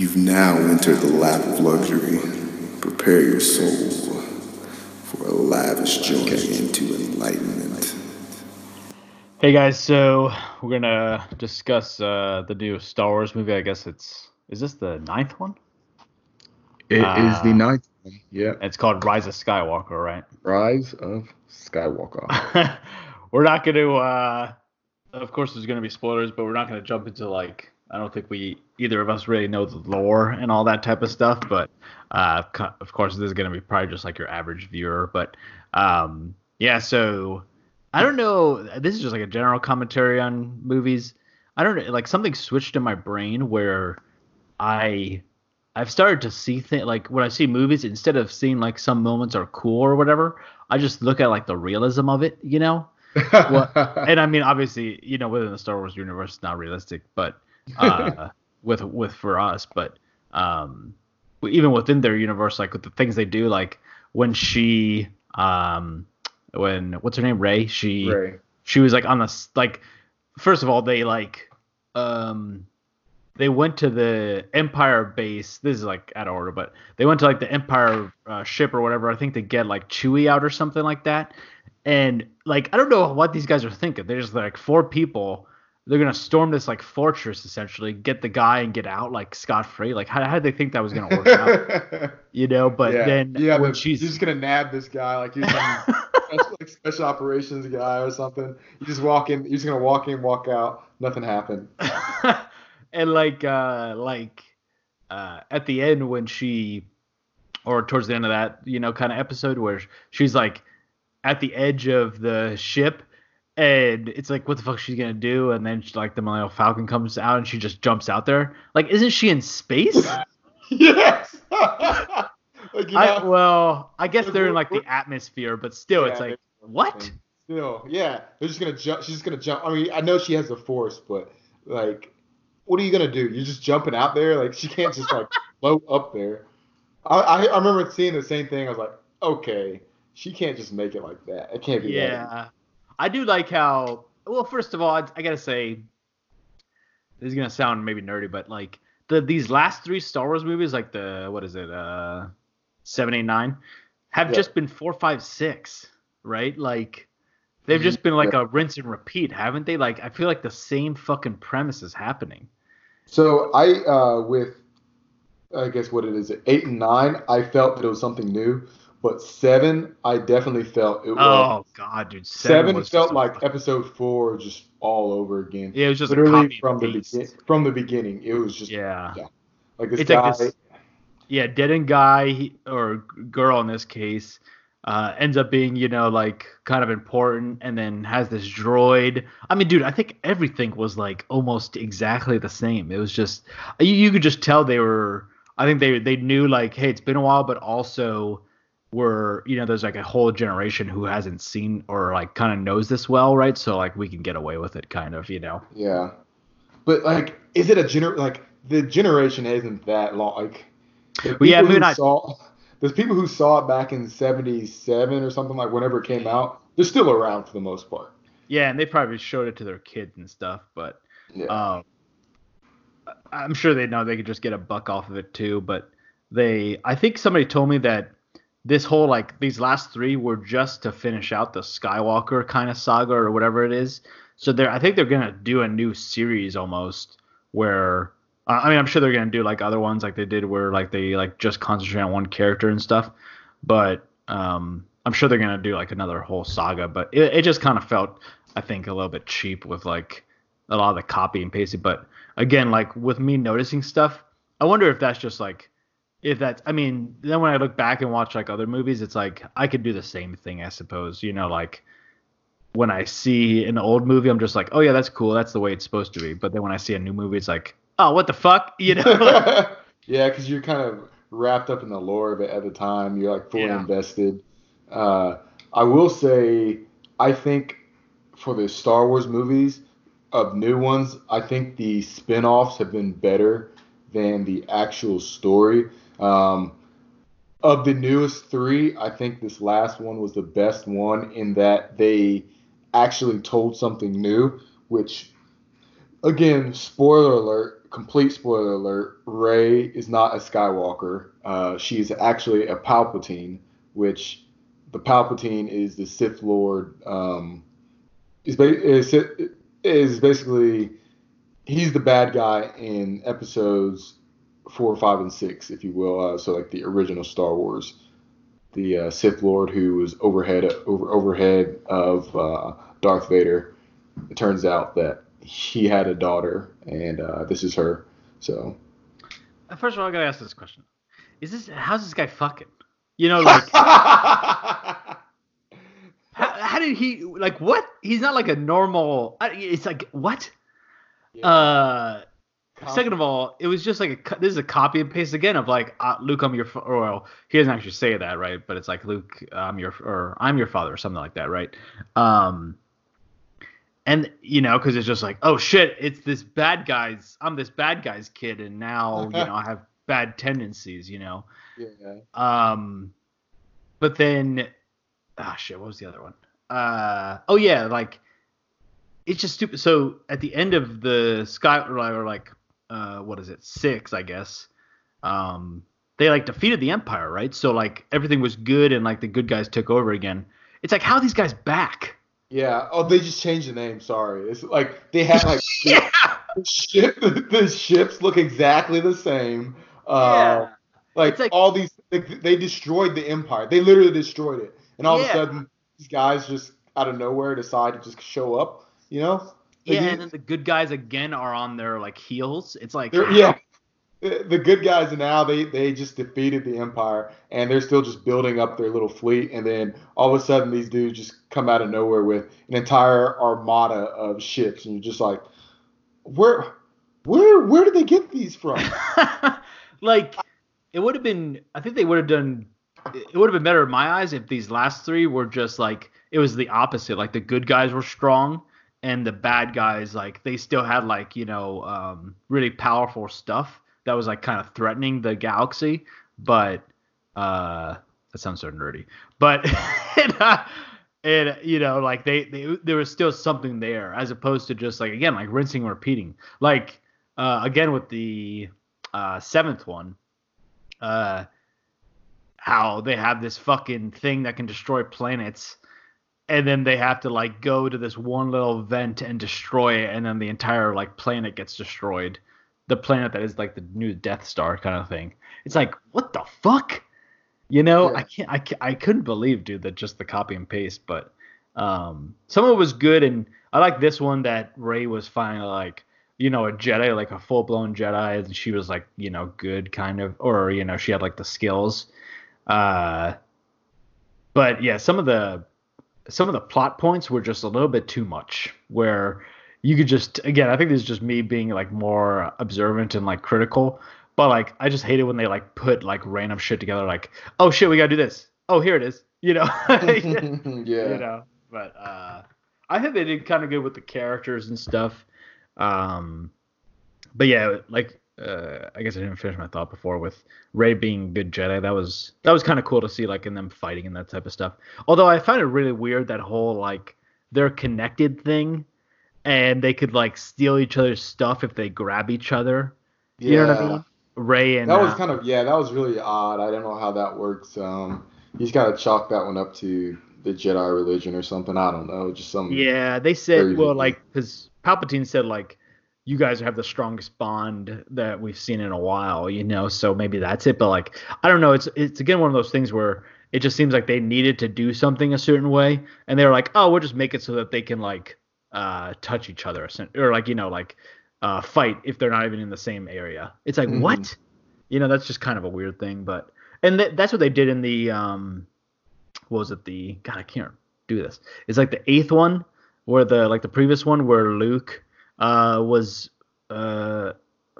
You've now entered the lap of luxury. Prepare your soul for a lavish journey into enlightenment. Hey guys, so we're gonna discuss uh, the new Star Wars movie. I guess it's is this the ninth one? It is Uh, the ninth one. Yeah. It's called Rise of Skywalker, right? Rise of Skywalker. we're not gonna. Uh, of course, there's gonna be spoilers, but we're not gonna jump into like. I don't think we either of us really know the lore and all that type of stuff. But uh, of course, this is gonna be probably just like your average viewer. But um, yeah, so I don't know. This is just like a general commentary on movies. I don't know. Like something switched in my brain where I I've started to see things like when I see movies, instead of seeing like some moments are cool or whatever, I just look at like the realism of it, you know. Well, and I mean, obviously, you know, within the Star Wars universe, it's not realistic, but uh, with with for us, but um, even within their universe, like with the things they do, like when she, um, when what's her name, Rey, she Rey. she was like on the like, first of all, they like, um, they went to the Empire base. This is like out of order, but they went to like the Empire uh, ship or whatever. I think to get like Chewie out or something like that. And like I don't know what these guys are thinking. They're just like four people. They're gonna storm this like fortress essentially, get the guy and get out like scot free. Like how how did they think that was gonna work out? You know? But yeah. then yeah, when she's just gonna nab this guy like he's special, like special operations guy or something. You just walk in. You're just gonna walk in, walk out. Nothing happened. and like uh like uh at the end when she or towards the end of that you know kind of episode where she's like at the edge of the ship and it's like what the fuck she's gonna do and then she, like the Millennial Falcon comes out and she just jumps out there like isn't she in space yes. like, you I, well I guess they're in like the atmosphere but still it's like what Still, yeah, they're just gonna jump. She's just gonna jump. I mean, I know she has the force, but like, what are you gonna do? You're just jumping out there. Like, she can't just like float up there. I, I I remember seeing the same thing. I was like, okay, she can't just make it like that. It can't be. that. Yeah, I do like how. Well, first of all, I, I gotta say, this is gonna sound maybe nerdy, but like the these last three Star Wars movies, like the what is it, uh, seven, eight, nine, have Yeah. just been four, five, six, right? Like they've just been like a rinse and repeat, haven't they? Like I feel like the same fucking premise is happening. So I uh with I guess what it is eight and nine, I felt that it was something new, but seven, I definitely felt it was. Oh god, dude, Seven, was felt like fucking- episode four just all over again. yeah, it was just a Literally from the begin- from the beginning, it was just Yeah. yeah. like this It's guy. like this- yeah, dead end guy he- or girl in this case uh, ends up being, you know, like kind of important, and then has this droid. I mean, dude, I think everything was like almost exactly the same. It was just you, you could just tell they were. I think they they knew like, hey, it's been a while, but also were you know there's like a whole generation who hasn't seen or like kind of knows this well, right? So like we can get away with it, kind of, you know. Yeah, but like, is it a gener like the generation isn't that long? Like, Well, yeah, maybe who not- Saw, the people who saw it back in '77 or something like whenever it came out, they're still around for the most part. Yeah, and they probably showed it to their kids and stuff, but Yeah. Um, I'm sure they know they could just get a buck off of it too, but they I think somebody told me that this whole like these last three were just to finish out the Skywalker kind of saga or whatever it is. So they're I think they're gonna do a new series almost where I mean I'm sure they're gonna do like other ones like they did where like they like just concentrate on one character and stuff, but um I'm sure they're gonna do like another whole saga. But it, it just kind of felt I think a little bit cheap with like a lot of the copy and pasting. But again, like with me noticing stuff, I wonder if that's just like if that's I mean, then when I look back and watch like other movies, it's like I could do the same thing, I suppose. You know, like when I see an old movie, I'm just like, oh yeah, that's cool, that's the way it's supposed to be. But then when I see a new movie, it's like, oh, what the fuck, you know? yeah, because you're kind of wrapped up in the lore of it at the time. You're like fully Yeah. invested. Uh, I will say, I think for the Star Wars movies of new ones, I think the spin-offs have been better than the actual story. Um, of the newest three, I think this last one was the best one in that they actually told something new, which, again, spoiler alert, complete spoiler alert: Rey is not a Skywalker. Uh, she is actually a Palpatine, which the Palpatine is the Sith Lord. Um, is, ba- is is basically he's the bad guy in episodes four, five, and six, if you will. Uh, so like the original Star Wars, the uh, Sith Lord who was overhead over overhead of uh, Darth Vader. It turns out that he had a daughter, and uh, this is her. So Uh, First of all, I gotta ask this question: Is this how's this guy fucking? You know, like how, how did he like what? He's not like a normal. It's like what? Uh, second of all, it was just like a this is a copy and paste again of like uh, Luke, I'm your fa- or well, he doesn't actually say that right, but it's like Luke, I'm your or I'm your father or something like that, right? Um, and you know, because it's just like oh shit, it's this bad guy's I'm this bad guy's kid, and now you know I have bad tendencies, you know. yeah. Um, but then, ah, shit, what was the other one? Uh, oh yeah, like it's just stupid. So at the end of the sky, or like, uh, what is it, six, I guess. Um, they like defeated the Empire, right? So like everything was good, and like the good guys took over again. It's like how are these guys back? Yeah. Oh, they just changed the name. Sorry. It's like they have like yeah. the ship. The ships look exactly the same. Uh, Like, like- all these, they, they destroyed the empire. They literally destroyed it, and all of a sudden, these guys just out of nowhere decide to just show up. You know? Yeah, and then the good guys again are on their like heels. It's like yeah. The the good guys now they they just defeated the empire, and they're still just building up their little fleet. And then all of a sudden, these dudes just come out of nowhere with an entire armada of ships, and you're just like, where, where, where did they get these from? like it would have been I think they would have done it would have been better in my eyes if these last three were just like it was the opposite. Like the good guys were strong and the bad guys like they still had like, you know, um really powerful stuff that was like kind of threatening the galaxy. But uh that sounds so nerdy. But and, uh, and you know, like they, they there was still something there as opposed to just like again, like rinsing and repeating. Like uh again with the uh seventh one, uh how they have this fucking thing that can destroy planets and then they have to like go to this one little vent and destroy it and then the entire like planet gets destroyed. The planet that is like the new death star kind of thing. It's like what the fuck? You know Yeah. i can't I, can't, I couldn't believe dude that just the copy and paste but um some of it was good and i like this one that rey was finally like you know a jedi like a full-blown jedi and she was like you know good kind of or you know she had like the skills. Uh but yeah some of the some of the plot points were just a little bit too much where you could just again i think this is just me being like more observant and like critical but like i just hate it when they like put like random shit together like oh shit we gotta do this. Oh here it is. You know? Yeah. you know? But uh i think they did kind of good with the characters and stuff um but yeah like uh, I guess I didn't finish my thought before with Rey being good Jedi. That was that was kind of cool to see, like in them fighting and that type of stuff. Although I find it really weird that whole like they're connected thing, and they could like steal each other's stuff if they grab each other. Yeah. You know what I mean? Rey and That was uh, kind of yeah, that was really odd. I don't know how that works. Um, he's got to chalk that one up to the Jedi religion or something. I don't know, just some. Yeah, they said well, like because Palpatine said like you guys have the strongest bond that we've seen in a while, you know. So maybe that's it. But like I don't know. It's it's again one of those things where it just seems like they needed to do something a certain way, and they were like, oh, we'll just make it so that they can like uh touch each other or like you know like uh fight if they're not even in the same area. It's like Mhm. what? You know, that's just kind of a weird thing. But and th- that's what they did in the um what was it the God I can't do this. It's like the eighth one where the like the previous one where Luke uh was uh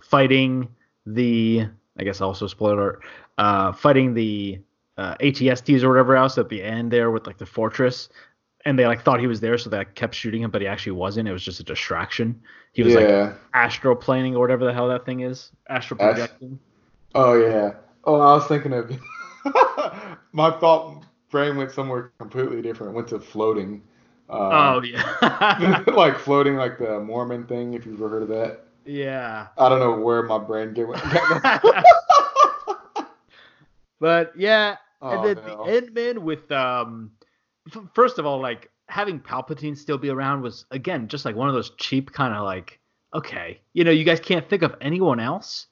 fighting the I guess also spoiler uh fighting the uh, ATSTs or whatever else at the end there with like the fortress and they like thought he was there so they like, kept shooting him but he actually wasn't it was just a distraction he was like yeah. astroplaning or whatever the hell that thing is astral Ast- projecting Oh yeah. Oh, I was thinking of. my thought brain went somewhere completely different. It went to floating. Oh Uh, yeah like floating, like the Mormon thing. If you've ever heard of that. Yeah. I don't know where my brain went. but yeah, Oh, and then no. the Endman with um, f- first of all, like having Palpatine still be around was again just like one of those cheap kind of like okay, you know, you guys can't think of anyone else,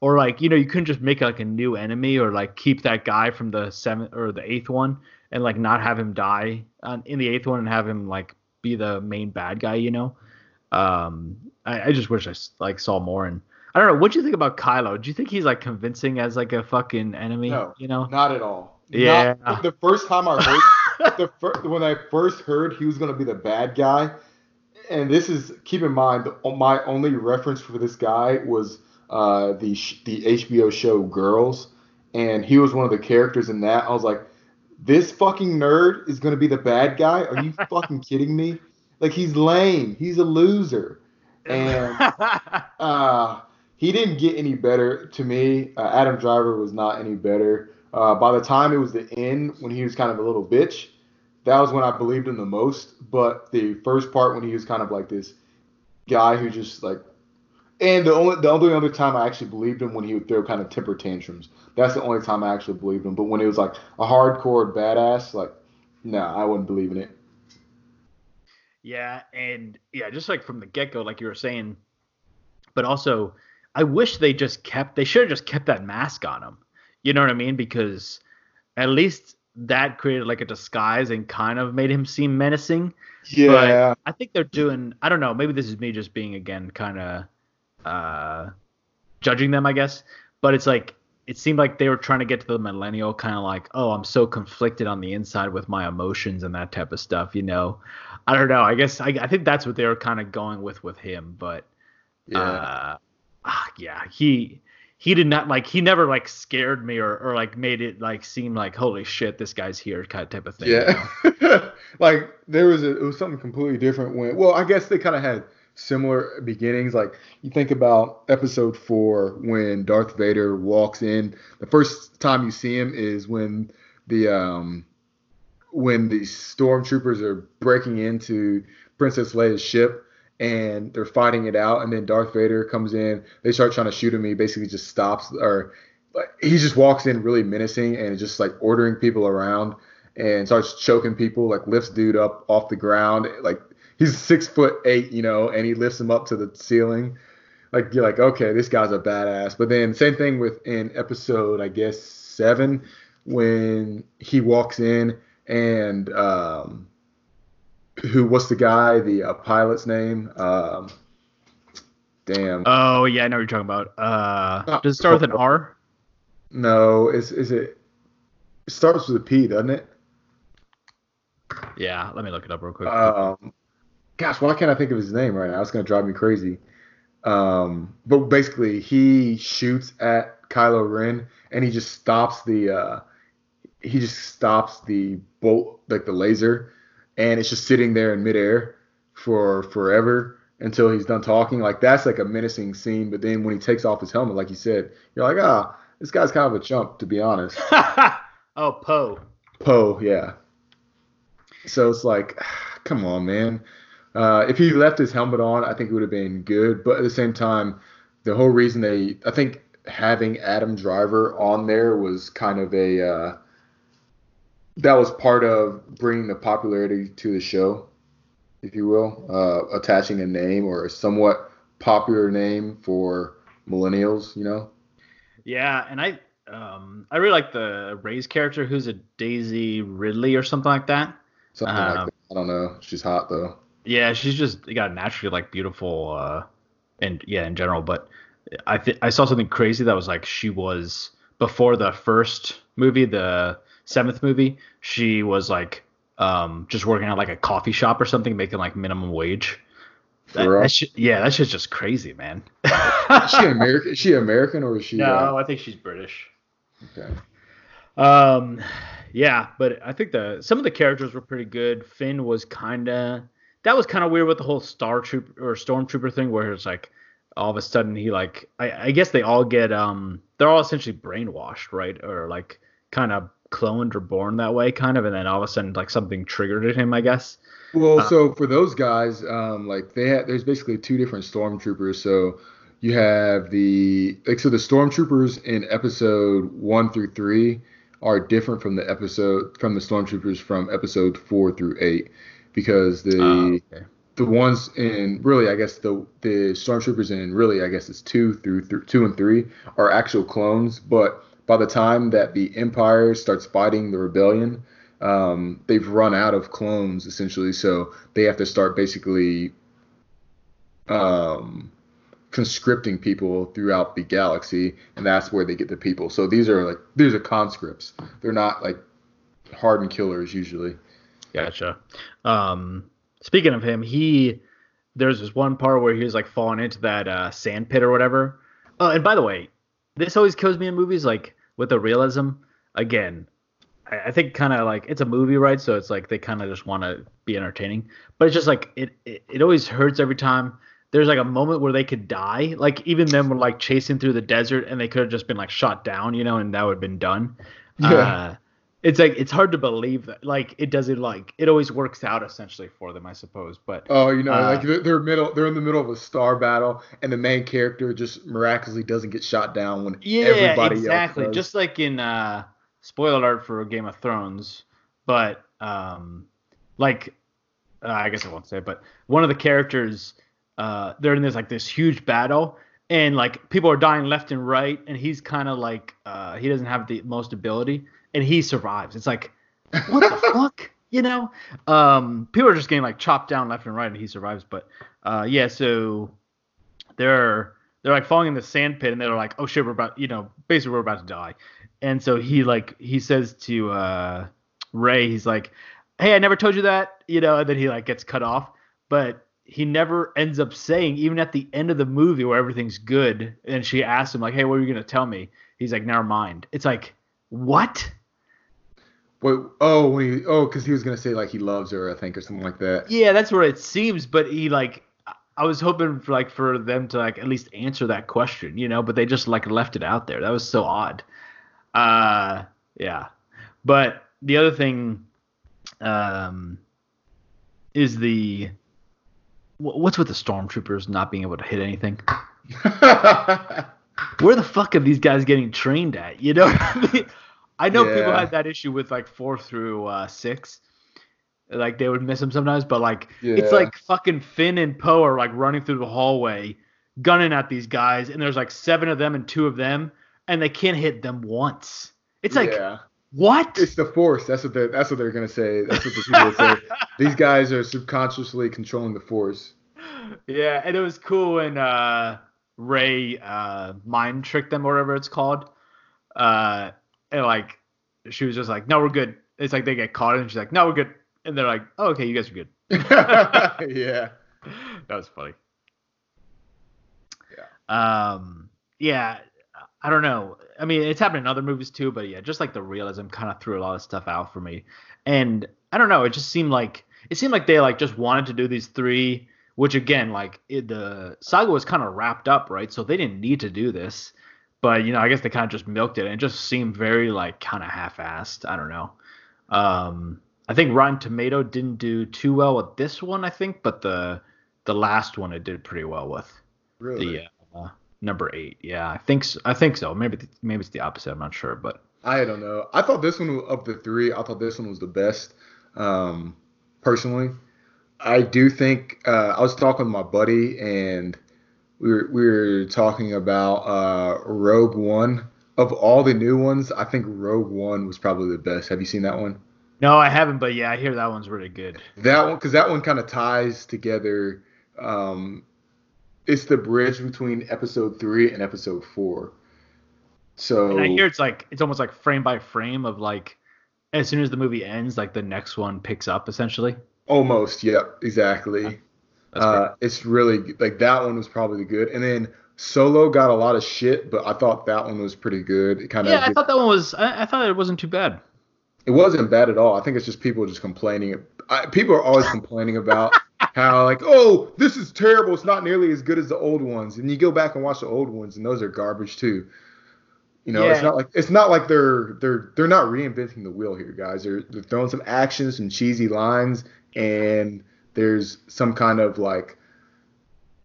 or like you know you couldn't just make like a new enemy or like keep that guy from the seventh or the eighth one and like not have him die in the eighth one and have him like be the main bad guy, you know. Um, I, I just wish I like saw more and. I don't know. What do you think about Kylo? Do you think he's like convincing as like a fucking enemy? No. You know? Not at all. Yeah. Not- the first time I heard, the fir- when I first heard he was gonna be the bad guy, and this is keep in mind my only reference for this guy was uh, the sh- the HBO show Girls, and he was one of the characters in that. I was like, this fucking nerd is gonna be the bad guy? Are you fucking kidding me? Like he's lame. He's a loser, and uh, he didn't get any better to me. Uh, Adam Driver was not any better. Uh, by the time it was the end, when he was kind of a little bitch, that was when I believed him the most. But the first part, when he was kind of like this guy who just like, and the only the only other time I actually believed him when he would throw kind of temper tantrums. That's the only time I actually believed him. But when it was like a hardcore badass, like, nah, I wouldn't believe in it. yeah, and yeah, just like from the get go, like you were saying, but also, I wish they just kept. They should have just kept that mask on him. You know what I mean? Because at least that created like a disguise and kind of made him seem menacing. Yeah. I think they're doing. I don't know. Maybe this is me just being again kind of uh, judging them, I guess. But it's like it seemed like they were trying to get to the millennial kind of like, oh, I'm so conflicted on the inside with my emotions and that type of stuff. You know, I don't know. I guess I, I think that's what they were kind of going with with him. But Yeah. uh, ah, yeah, he he did not like he never like scared me or, or like made it like seem like holy shit this guy's here kind of type of thing. you know? Yeah. like there was a, it was something completely different when well, I guess they kind of had similar beginnings. Like you think about episode 4 when Darth Vader walks in, the first time you see him is when the um when the stormtroopers are breaking into Princess Leia's ship and they're fighting it out and then Darth Vader comes in, they start trying to shoot him, he basically just stops or he just walks in really menacing and just like ordering people around and starts choking people, like lifts dude up off the ground. Like he's six foot eight, you know, and he lifts him up to the ceiling. Like you're like, okay, this guy's a badass. But then same thing with in episode, I guess seven, when he walks in and um, who what's the guy, the uh, pilot's name? Um, damn. Oh yeah, I know what you're talking about. Uh, does it start with an R? no, is is it? It starts with a P, doesn't it? Yeah, let me look it up real quick. Um, gosh, why can't I think of his name right now? It's gonna drive me crazy. Um, but basically, he shoots at Kylo Ren, and he just stops the uh, he just stops the bolt, like the laser, and it's just sitting there in midair for forever until he's done talking. Like that's like a menacing scene. But then when he takes off his helmet, like you said, you're like, ah, this guy's kind of a chump, to be honest. oh, Poe. Poe, yeah. So it's like, come on, man. Uh, if he left his helmet on, I think it would have been good. But at the same time, the whole reason they, I think having Adam Driver on there was kind of a, uh, that was part of bringing the popularity to the show, if you will, uh, attaching a name or a somewhat popular name for millennials, you know? Yeah, and I um I really like the Rey's character who's a Daisy Ridley or something like that. Something like Um, that. I don't know. She's hot though. Yeah, she's just got naturally like beautiful uh and yeah, in general, but I th- I saw something crazy that was like she was before the first movie, the seventh movie, she was like um just working at like a coffee shop or something making like minimum wage. That, that shit, yeah, that shit's just crazy, man. Is she American? Is she American or is she? no, uh, I think she's British. okay. Um, yeah, but I think the some of the characters were pretty good. Finn was kind of that was kind of weird with the whole Star Troop or Stormtrooper thing, where it's like all of a sudden he like I, I guess they all get um they're all essentially brainwashed, right? Or like kind of cloned or born that way, kind of, and then all of a sudden like something triggered at him, I guess. Well, Uh, so for those guys, um, like they had, there's basically two different stormtroopers. So you have the like so the stormtroopers in episode one through three are different from the episode from the stormtroopers from episode four through eight because the Oh, okay. the ones in really I guess the the stormtroopers in really I guess it's two through th- two and three are actual clones, but by the time that the Empire starts fighting the rebellion, um, they've run out of clones essentially, so they have to start basically um, conscripting people throughout the galaxy, and that's where they get the people. So these are like these are conscripts. They're not like hardened killers usually. Gotcha. Um, speaking of him, he there's this one part where he was like falling into that uh, sand pit or whatever. Oh, and by the way, this always kills me in movies, like with the realism. Again, I, I think kind of like it's a movie, right? So it's like they kind of just want to be entertaining, but it's just like it, it it always hurts every time. There's like a moment where they could die, like even them were like chasing through the desert, and they could have just been like shot down, you know, and that would have been done. Yeah. Uh, it's like it's hard to believe that like it doesn't like it always works out essentially for them, I suppose. But Oh, you know, Uh, like they're, they're middle, they're in the middle of a star battle, and the main character just miraculously doesn't get shot down when yeah, everybody exactly. Just like in uh, spoiler alert for Game of Thrones, but um, like uh, I guess I won't say, it, but one of the characters, uh, they're in this like this huge battle, and like people are dying left and right, and he's kind of like uh, he doesn't have the most ability, and he survives. It's like what the fuck, you know? Um, people are just getting like chopped down left and right, and he survives. But uh, yeah, so they're they're like falling in the sand pit, and they're like, oh shit, we're about, you know, basically we're about to die. And so he like he says to uh, Rey, he's like, hey, I never told you that, you know, and then he like gets cut off, but he never ends up saying, even at the end of the movie where everything's good, and she asks him like, hey, what are you gonna tell me? He's like, never mind. It's like, what? Wait, oh, when he, oh, because he was gonna say like he loves her, I think, or something like that. Yeah, that's where it seems, but he like I was hoping for like for them to like at least answer that question, you know, but they just like left it out there. That was so odd. Uh yeah. But the other thing um is the what's with the stormtroopers not being able to hit anything? Where the fuck are these guys getting trained at? You know what I know people had that issue with like 4 through uh 6 like they would miss him sometimes, but like it's like fucking Finn and Poe are like running through the hallway, gunning at these guys, and there's like seven of them and two of them, and they can't hit them once. It's like yeah, what? it's the force. That's what they're that's what they're gonna say. That's what the people say. These guys are subconsciously controlling the force. yeah, and it was cool when uh, Rey uh, mind tricked them or whatever it's called, uh, and like she was just like, no, we're good. It's like they get caught, and she's like, no, we're good, and they're like, oh, okay, you guys are good. yeah. that was funny. Yeah. Um. Yeah. I don't know. I mean, it's happened in other movies too, but yeah, just like the realism kind of threw a lot of stuff out for me, and I don't know. It just seemed like it seemed like they like just wanted to do these three, which again, like it, the saga was kind of wrapped up, right? So they didn't need to do this, but you know, I guess they kind of just milked it, and it just seemed very like kind of half-assed. I don't know. Um, I think Rotten Tomato didn't do too well with this one, I think, but the the last one it did pretty well with. Really. The uh, number eight, yeah, I think so. I think so. Maybe maybe it's the opposite. I'm not sure, but I don't know. I thought this one of the three. I thought this one was the best. Um, personally, I do think uh, I was talking with my buddy and we were we were talking about uh, Rogue One. Of all the new ones, I think Rogue One was probably the best. Have you seen that one? no, I haven't. But yeah, I hear that one's really good. That one, because that one kind of ties together. Um, it's the bridge between episode three and episode four. So And I hear it's like it's almost like frame by frame of like as soon as the movie ends, like the next one picks up essentially. almost, yep, exactly. Uh, it's really like that one was probably the good, and then Solo got a lot of shit, but I thought that one was pretty good. It kind of yeah, I thought that one was. I, I thought it wasn't too bad. it wasn't bad at all. I think it's just people just complaining. I, people are always complaining about how like, oh, this is terrible. It's not nearly as good as the old ones. And you go back and watch the old ones, and those are garbage too. You know, it's not like it's not like they're they're they're not reinventing the wheel here, guys. They're they're throwing some actions, some cheesy lines, and there's some kind of like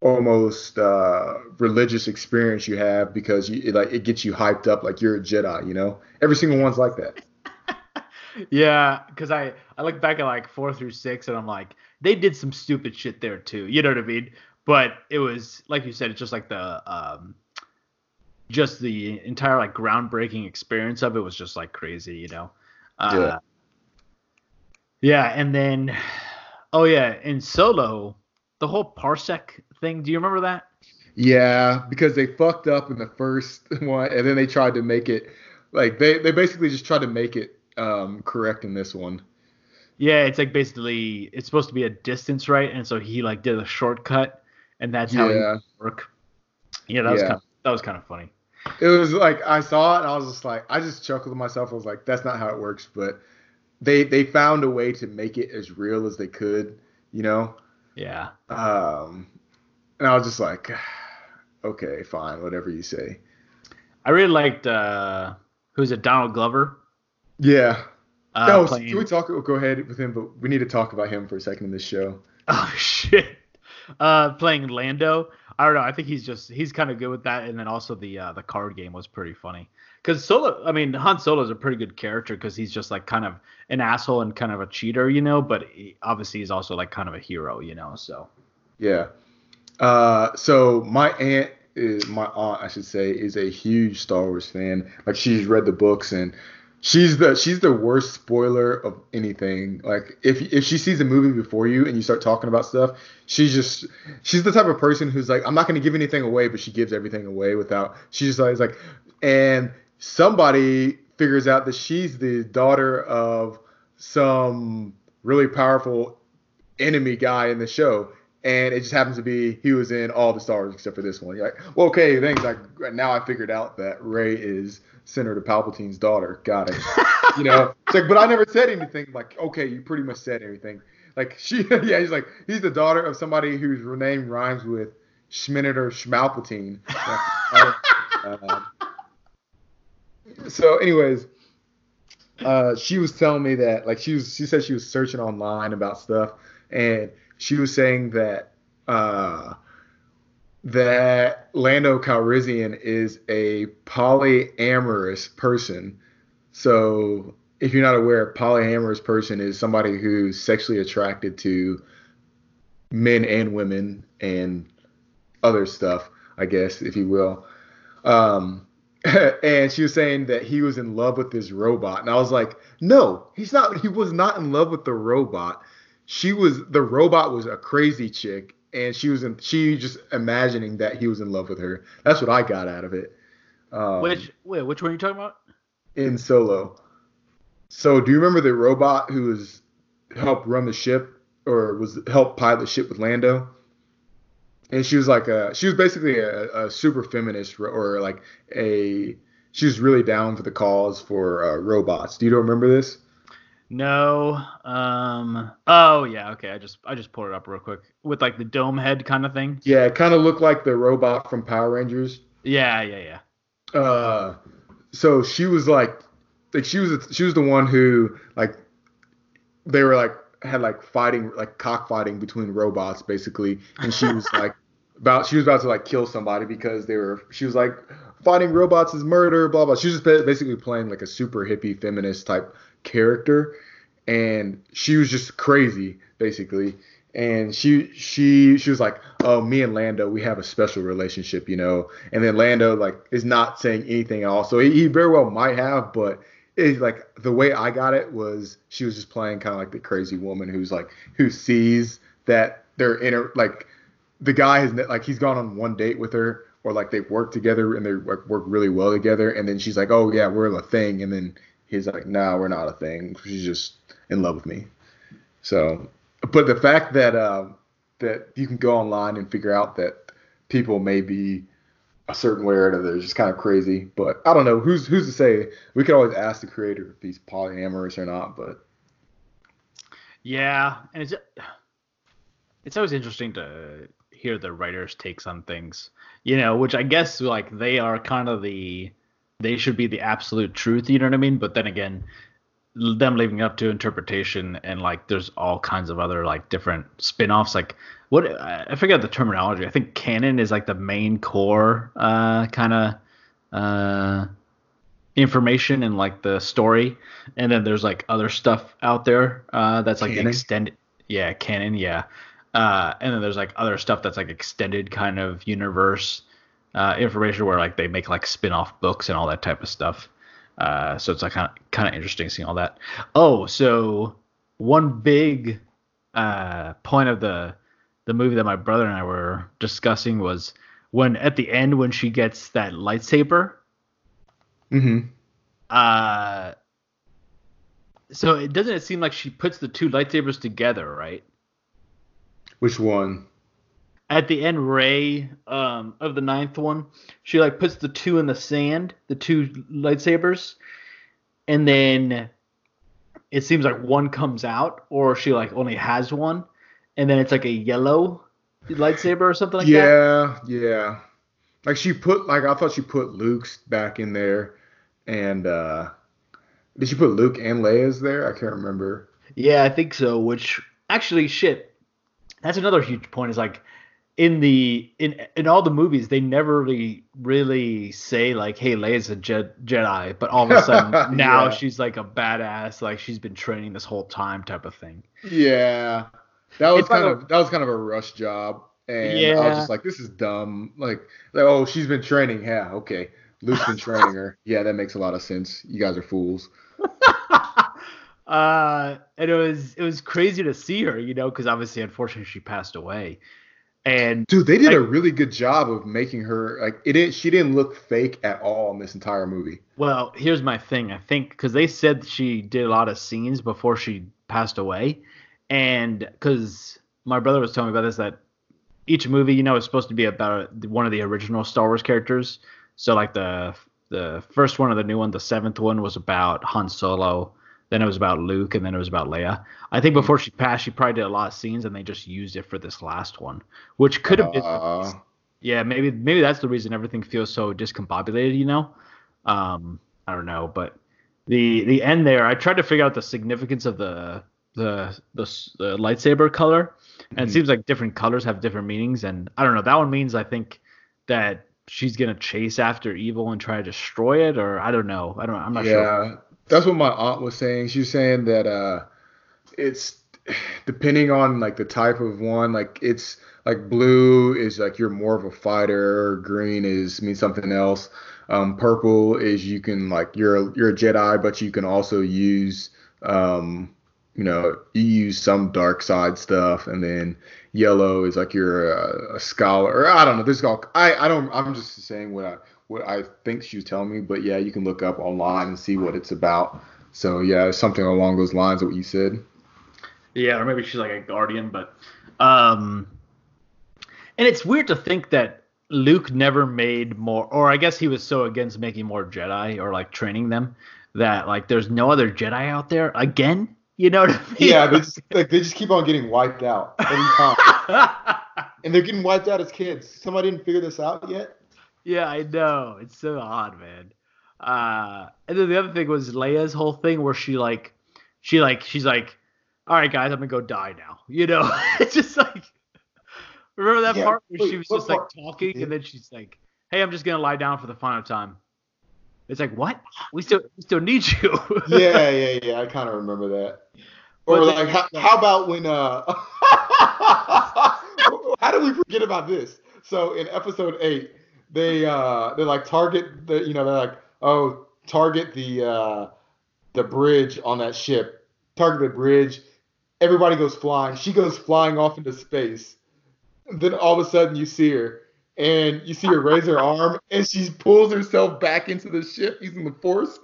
almost uh, religious experience you have because you it, like it gets you hyped up like you're a Jedi. You know, every single one's like that. Yeah, because I I look back at like four through six and I'm like they did some stupid shit there too. You know what I mean? But it was like you said, it's just like the um, just the entire like groundbreaking experience of it was just like crazy. You know? Uh, Yeah. Yeah, and then oh yeah, in Solo, the whole parsec thing. Do you remember that? Yeah, because they fucked up in the first one, and then they tried to make it like they they basically just tried to make it um, correct in this one. Yeah, it's like basically it's supposed to be a distance, right? And so he like did a shortcut, and that's how Yeah. it work. Yeah, that was Yeah. kind of, that was kind of funny. It was like I saw it and I was just like I just chuckled to myself. I was like, that's not how it works, but they they found a way to make it as real as they could, you know. Yeah. Um, and I was just like, okay, fine, whatever you say. I really liked uh who's it, Donald Glover? Yeah. Uh, no, playing- can we talk? Go ahead with him, but we need to talk about him for a second in this show. Oh shit. Uh playing Lando. I don't know. I think he's just he's kind of good with that and then also the uh the card game was pretty funny. Cuz Solo I mean Han Solo is a pretty good character cuz he's just like kind of an asshole and kind of a cheater, you know, but he, obviously he's also like kind of a hero, you know. So Yeah. Uh, so my aunt is my aunt, I should say, is a huge Star Wars fan. Like she's read the books and she's the she's the worst spoiler of anything. Like if if she sees a movie before you and you start talking about stuff, she's just she's the type of person who's like, I'm not to give anything away, but she gives everything away without. She's just always like, and somebody figures out that she's the daughter of some really powerful enemy guy in the show, and it just happens to be he was in all the Star Wars except for this one. You're like, well, okay, thanks. Like now I figured out that Rey is Senator Palpatine's daughter. Got it. you know, it's like, but I never said anything. Like, okay, you pretty much said everything. Like she, yeah, he's like, he's the daughter of somebody whose name rhymes with Schminator Schmalpatine. Uh, so, anyways, uh, she was telling me that like she was she said she was searching online about stuff and she was saying that uh, that Lando Calrissian is a polyamorous person. So if you're not aware, polyamorous person is somebody who's sexually attracted to men and women and other stuff, I guess, if you will. Um, and she was saying that he was in love with this robot, and I was like, no, he's not. He was not in love with the robot. She was the robot was a crazy chick, and she was in. She just imagining that he was in love with her. That's what I got out of it. Um, which wait, which one are you talking about? in Solo. So do you remember the robot who was helped run the ship or was helped pilot the ship with Lando? And she was like a she was basically a, a super feminist or, like a she was really down for the cause for uh, robots. Do you remember this? No. Um. Oh yeah. Okay. I just I just pulled it up real quick with like the dome head kind of thing. Yeah, it kind of looked like the robot from Power Rangers. Yeah. Yeah. Yeah. uh so she was like like she was she was the one who like they were like had like fighting like cockfighting between robots basically. And she was like about she was about to like kill somebody because they were she was like fighting robots is murder blah blah. She was just basically playing like a super hippie feminist type character. And she was just crazy basically. And she she she was like oh me and lando we have a special relationship you know? And then lando like is not saying anything at all. So he, he very well might have but like the way i got it was she was just playing kind of like the crazy woman who's like who sees that they're in a like the guy has like he's gone on one date with her or like they've worked together and they like, work really well together and then she's like oh yeah we're a thing. And then he's like nah we're not a thing. She's just in love with me. So but the fact that uh, that you can go online and figure out that people may be a certain way or another is just kind of crazy. But I don't know who's who's to say. We could always ask the creator if he's polyamorous or not. But Yeah. And it's it's always interesting to hear the writers' takes on things. You know, which I guess like they are kind of the they should be the absolute truth. You know what I mean? But then again, them leaving up to interpretation and like there's all kinds of other like different spin-offs. Like what i forget the terminology. I think canon is like the main core uh kind of uh information and like the story. And then there's like other stuff out there uh that's like Canon? extended yeah canon yeah. Uh and then there's like other stuff that's like extended kind of universe uh information where like they make like spin-off books and all that type of stuff uh, so it's like kind of kind of interesting seeing all that. Oh, so one big uh, point of the the movie that my brother and I were discussing was when at the end when she gets that lightsaber. Mm-hmm. Uh, so it doesn't it seem like she puts the two lightsabers together, right? Which one? At the end, Rey um, of the ninth one, she like puts the two in the sand, the two lightsabers, and then it seems like one comes out, or she like only has one, and then it's like a yellow lightsaber or something like that. yeah, yeah. Like she put like I thought she put Luke's back in there, and uh did she put Luke and Leia's there? I can't remember. Yeah, I think so. Which actually, shit, that's another huge point. Is like in the in in all the movies, they never really really say like, "Hey, Leia's a Je- Jedi," but all of a sudden now Yeah. she's like a badass, like she's been training this whole time, type of thing. Yeah, that was It's kind a- of that was kind of a rush job, and I was just like, this is dumb. Like, like oh, she's been training. Yeah, okay. Luke's been training her. Yeah, that makes a lot of sense. You guys are fools. uh, and it was it was crazy to see her, you know, because obviously, unfortunately, she passed away. And Dude, they did a really good job of making her like it. Didn't she didn't look fake at all in this entire movie. Well, here's my thing. I think because they said she did a lot of scenes before she passed away, and because my brother was telling me about this, that each movie, you know, is supposed to be about one of the original Star Wars characters. So like the the first one or the new one, the seventh one was about Han Solo. Then it was about Luke, and then it was about Leia. I think before she passed, she probably did a lot of scenes, and they just used it for this last one, which could have been Uh, yeah, maybe maybe that's the reason everything feels so discombobulated, you know. Um, I don't know, but the the end there, I tried to figure out the significance of the the the, the lightsaber color, and it Mhm. seems like different colors have different meanings, and I don't know. That one means I think that she's gonna chase after evil and try to destroy it, or I don't know. I don't. I'm not yeah, sure. That's what my aunt was saying. She was saying that uh, it's depending on like the type of one. Like it's like blue is like you're more of a fighter. Green is means something else. Um, purple is you can like you're you're a Jedi, but you can also use um, you know you use some dark side stuff, and then yellow is like you're a, a scholar. Or I don't know. This is all I I don't. I'm just saying what I what I think she's telling me, but yeah, you can look up online and see what it's about. So yeah, something along those lines of what you said. Yeah, or maybe she's like a guardian, but um and it's weird to think that Luke never made more or I guess he was so against making more Jedi or like training them that like there's no other Jedi out there again. You know what I mean? Yeah, they just like they just keep on getting wiped out every time, and they're getting wiped out as kids. Somebody didn't figure this out yet. Yeah, I know. It's so odd, man. Uh and then the other thing was Leia's whole thing where she like she like she's like, All right guys, I'm gonna go die now. You know? it's just like Remember that Yeah, part where wait, she was just like talking Yeah. and then she's like, "Hey, I'm just gonna lie down for the final time." It's like, what? We still we still need you. Yeah, yeah, yeah. I kind of remember that. Or But like, how, how about when? uh How do we forget about this? So in episode eight, they uh they like target the you know they're like oh target the uh the bridge on that ship. Target the bridge. Everybody goes flying. She goes flying off into space. Then all of a sudden you see her and you see her raise her arm and she pulls herself back into the ship using the force.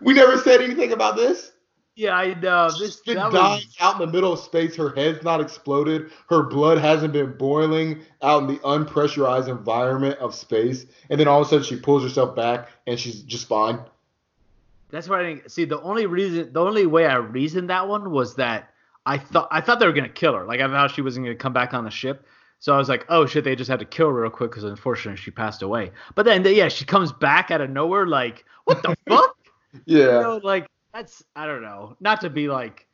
We never said anything about this yeah, I know. This She's been dying was, out in the middle of space. Her head's not exploded. Her blood hasn't been boiling out in the unpressurized environment of space. And then all of a sudden she pulls herself back and she's just fine. that's what I didn't see. The only reason, the only way I reasoned that one was that I thought I thought they were gonna kill her. Like I thought she wasn't gonna come back on the ship. So I was like, oh shit, they just had to kill her real quick because unfortunately she passed away. But then yeah, she comes back out of nowhere like, what the fuck? Yeah. You know, like that's I don't know, not to be like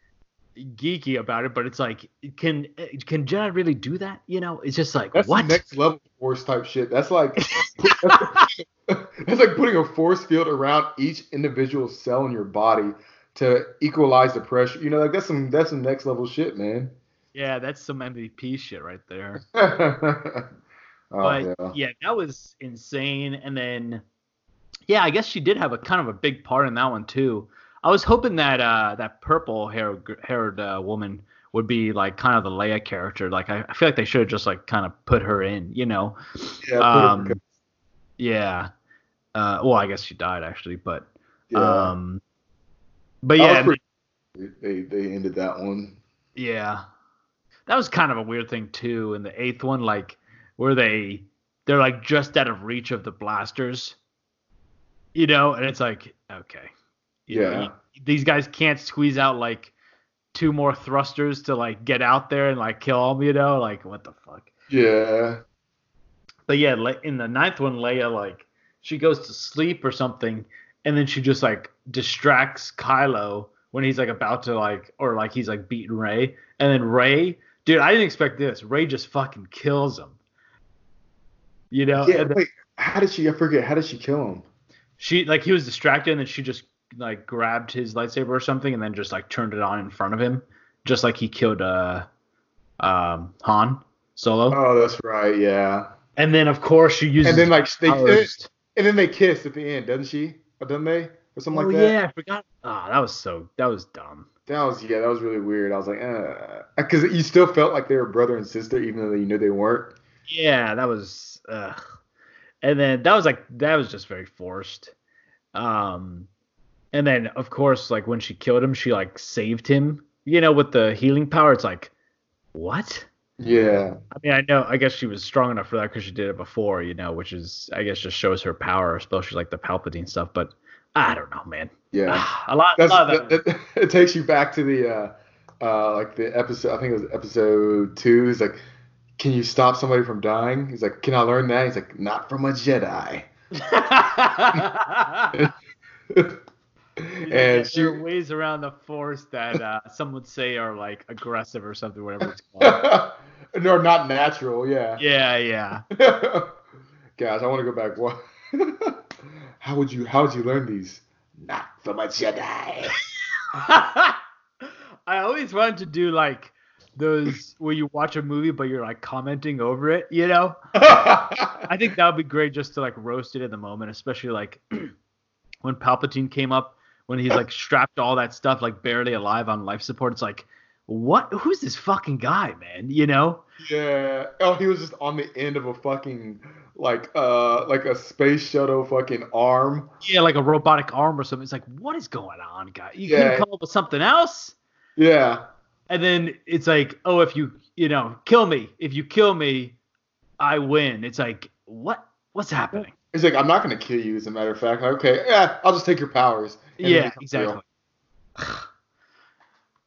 geeky about it, but it's like, can can Jedi really do that? You know, it's just like That's what? next level force type shit. That's like that's like putting a force field around each individual cell in your body to equalize the pressure. You know, like that's some that's some next level shit, man. yeah, that's some MVP shit right there. oh but yeah. yeah. that was insane. And then, yeah, I guess she did have a kind of a big part in that one too. I was hoping that uh, that purple haired haired uh, woman would be like kind of the Leia character. Like I, I feel like they should have just like kind of put her in, you know? Yeah, Um, yeah. Uh, well, I guess she died actually, but yeah. um, but yeah, pretty- they they ended that one. Yeah. That was kind of a weird thing too in the eighth one, like where they they're like just out of reach of the blasters. You know, and it's like, okay. You know, Yeah. these guys can't squeeze out like two more thrusters to like get out there and like kill them, you know? Like what the fuck? Yeah. But yeah, Le- in the ninth one, Leia like she goes to sleep or something, and then she just like distracts Kylo when he's like about to like or like he's like beating Rey, and then Rey, dude, I didn't expect this. Rey just fucking kills him. You know, Yeah. then Wait, how did she? I forget. How did she kill him? she like he was distracted, and then she just like grabbed his lightsaber or something, and then just like turned it on in front of him, just like he killed uh um Han Solo. Oh, that's right. Yeah. and then of course she uses And then like they powers. and then they kiss at the end, doesn't she? Or doesn't they? Or something oh like that. yeah, I forgot. Ah, that was so that was dumb. That was yeah, that was really weird. I was like, uh, because you still felt like they were brother and sister, even though you knew they weren't. Yeah, that was. Ugh. And then that was like that was just very forced. Um, and then of course like when she killed him, she like saved him. You know, with the healing power, it's like, what? Yeah, I mean, I know. I guess she was strong enough for that because she did it before. You know, which is I guess just shows her power, especially like the Palpatine stuff. But I don't know, man. yeah. Ah, a lot. That's a lot of that, that. that- it takes you back to the uh, uh, like the episode. I think it was episode two. He's like, "Can you stop somebody from dying?" He's like, "Can I learn that?" He's like, "Not from a Jedi." and she, there are ways around the force that uh, some would say are like aggressive or something, whatever it's called. no, not natural. Yeah. yeah, yeah. Guys, I want to go back. What? how would you? How would you learn these? Not from a Jedi. I always wanted to do like those where you watch a movie but you're like commenting over it, you know? I think that would be great just to like roast it in the moment, especially like when Palpatine came up when he's like strapped to all that stuff, like barely alive on life support. It's like, what? Who's this fucking guy, man? You know? Yeah. Oh, he was just on the end of a fucking like uh like a space shuttle fucking arm. Yeah, like a robotic arm or something. It's like, what is going on, guy? You Yeah. can come up with something else. Yeah. And then it's like, oh, if you, you know, kill me. If you kill me, I win. It's like, what? What's happening? He's like, I'm not gonna kill you. As a matter of fact, Like, okay, yeah, I'll just take your powers. Yeah, exactly.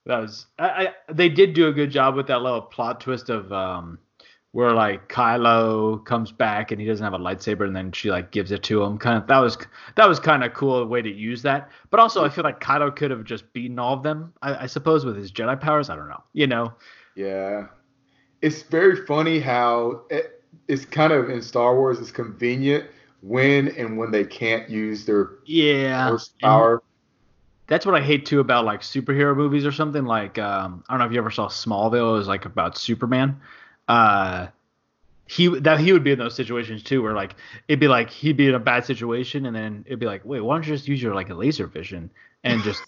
that was I, I they did do a good job with that little plot twist of um where like Kylo comes back and he doesn't have a lightsaber and then she like gives it to him. Kind of that was that was kind of cool way to use that. But also I feel like Kylo could have just beaten all of them. I, I suppose with his Jedi powers. I don't know. You know. Yeah. It's very funny how it, it's kind of in Star Wars. It's convenient when and when they can't use their Yeah. power. that's what I hate too about like superhero movies or something. Like um, I don't know if you ever saw Smallville. It was like about Superman. Uh, he that he would be in those situations too, where like it'd be like he'd be in a bad situation, and then it'd be like, wait, why don't you just use your like a laser vision and just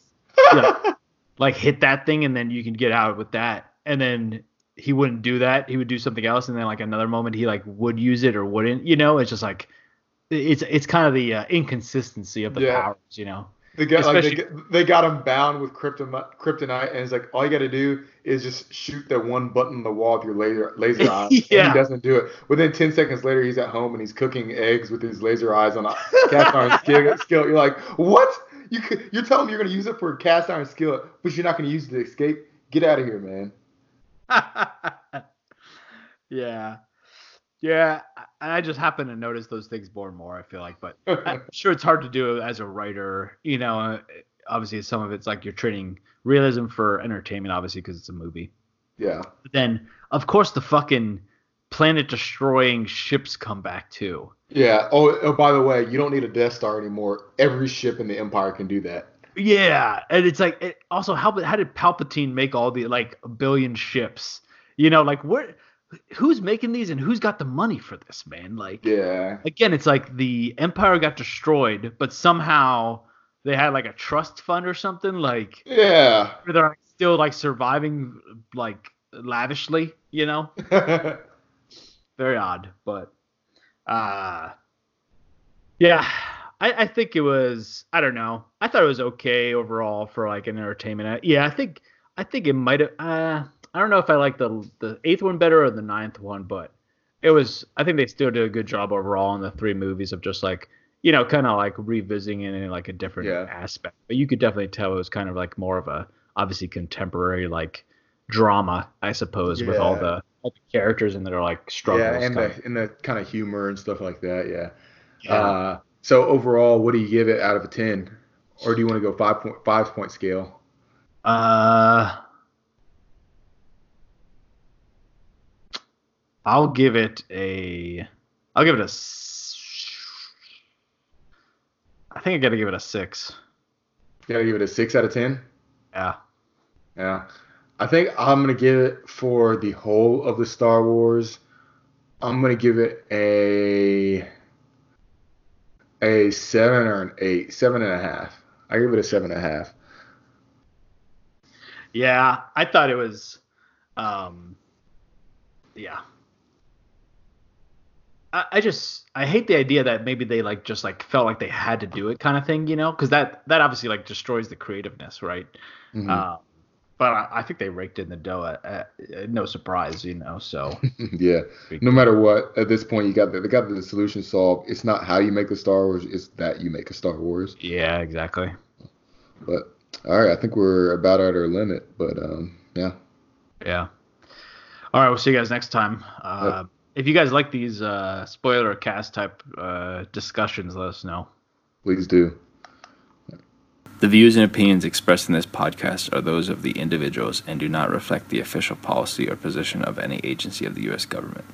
like, like hit that thing, and then you can get out with that, and then he wouldn't do that. He would do something else, and then like another moment he like would use it or wouldn't. You know, it's just like it's it's kind of the uh, inconsistency of the Yeah. powers. You know. They got like they, they got him bound with kryptonite, kryptonite, and it's like all you got to do is just shoot that one button on the wall with your laser laser eye. And Yeah. he doesn't do it. Within ten seconds later, he's at home and he's cooking eggs with his laser eyes on a cast iron skillet. skillet. You're like, what? You could, you're telling me you're gonna use it for a cast iron skillet, but you're not gonna use it to escape? Get out of here, man. yeah. Yeah, I I just happen to notice those things more and more. I feel like, but I'm sure it's hard to do as a writer. You know, uh, obviously some of it's like you're trading realism for entertainment, obviously because it's a movie. yeah. But then, of course, the fucking planet destroying ships come back too. Yeah. Oh, oh, by the way, you don't need a Death Star anymore. Every ship in the Empire can do that. Yeah, and it's like it, also how how did Palpatine make all the like a billion ships? You know, like where who's making these and who's got the money for this, man? Like Yeah. again, it's like the Empire got destroyed, but somehow they had like a trust fund or something, like Yeah. they're still like surviving like lavishly, you know? Very odd, but uh yeah, I, I think it was I don't know. I thought it was okay overall for like an entertainment. Yeah, I think I think it might have uh I don't know if I like the the eighth one better or the ninth one, but it was I think they still did a good job overall in the three movies of just like you know kind of like revisiting it in like a different Yeah. aspect. But you could definitely tell it was kind of like more of a obviously contemporary like drama, I suppose, with all the all the characters and their like struggles. Yeah, and the and the kind of humor and stuff like that. Yeah. Yeah. Uh, so overall, what do you give it out of a ten, or do you want to go five point five point scale? Uh, I'll give it a. I'll give it a. I think I gotta give it a six. You gotta give it a six out of ten. Yeah. Yeah. I think I'm gonna give it for the whole of the Star Wars. I'm gonna give it a a seven or an eight, seven and a half. I give it a seven and a half. Yeah, I thought it was. Um. Yeah. I, I just I hate the idea that maybe they like just like felt like they had to do it kind of thing, you know, because that that obviously like destroys the creativeness, right? Mhm. Um, but I, I think they raked in the dough. At, at, at no surprise, you know. So yeah. No matter what, at this point, you got the, they got the solution solved. It's not how you make a Star Wars; it's that you make a Star Wars. yeah, exactly. But all right, I think we're about at our limit. But um, yeah, Yeah. All right, we'll see you guys next time. Uh, If you guys like these uh, spoiler cast type uh, discussions, let us know. please do. The views and opinions expressed in this podcast are those of the individuals and do not reflect the official policy or position of any agency of the U.S. government.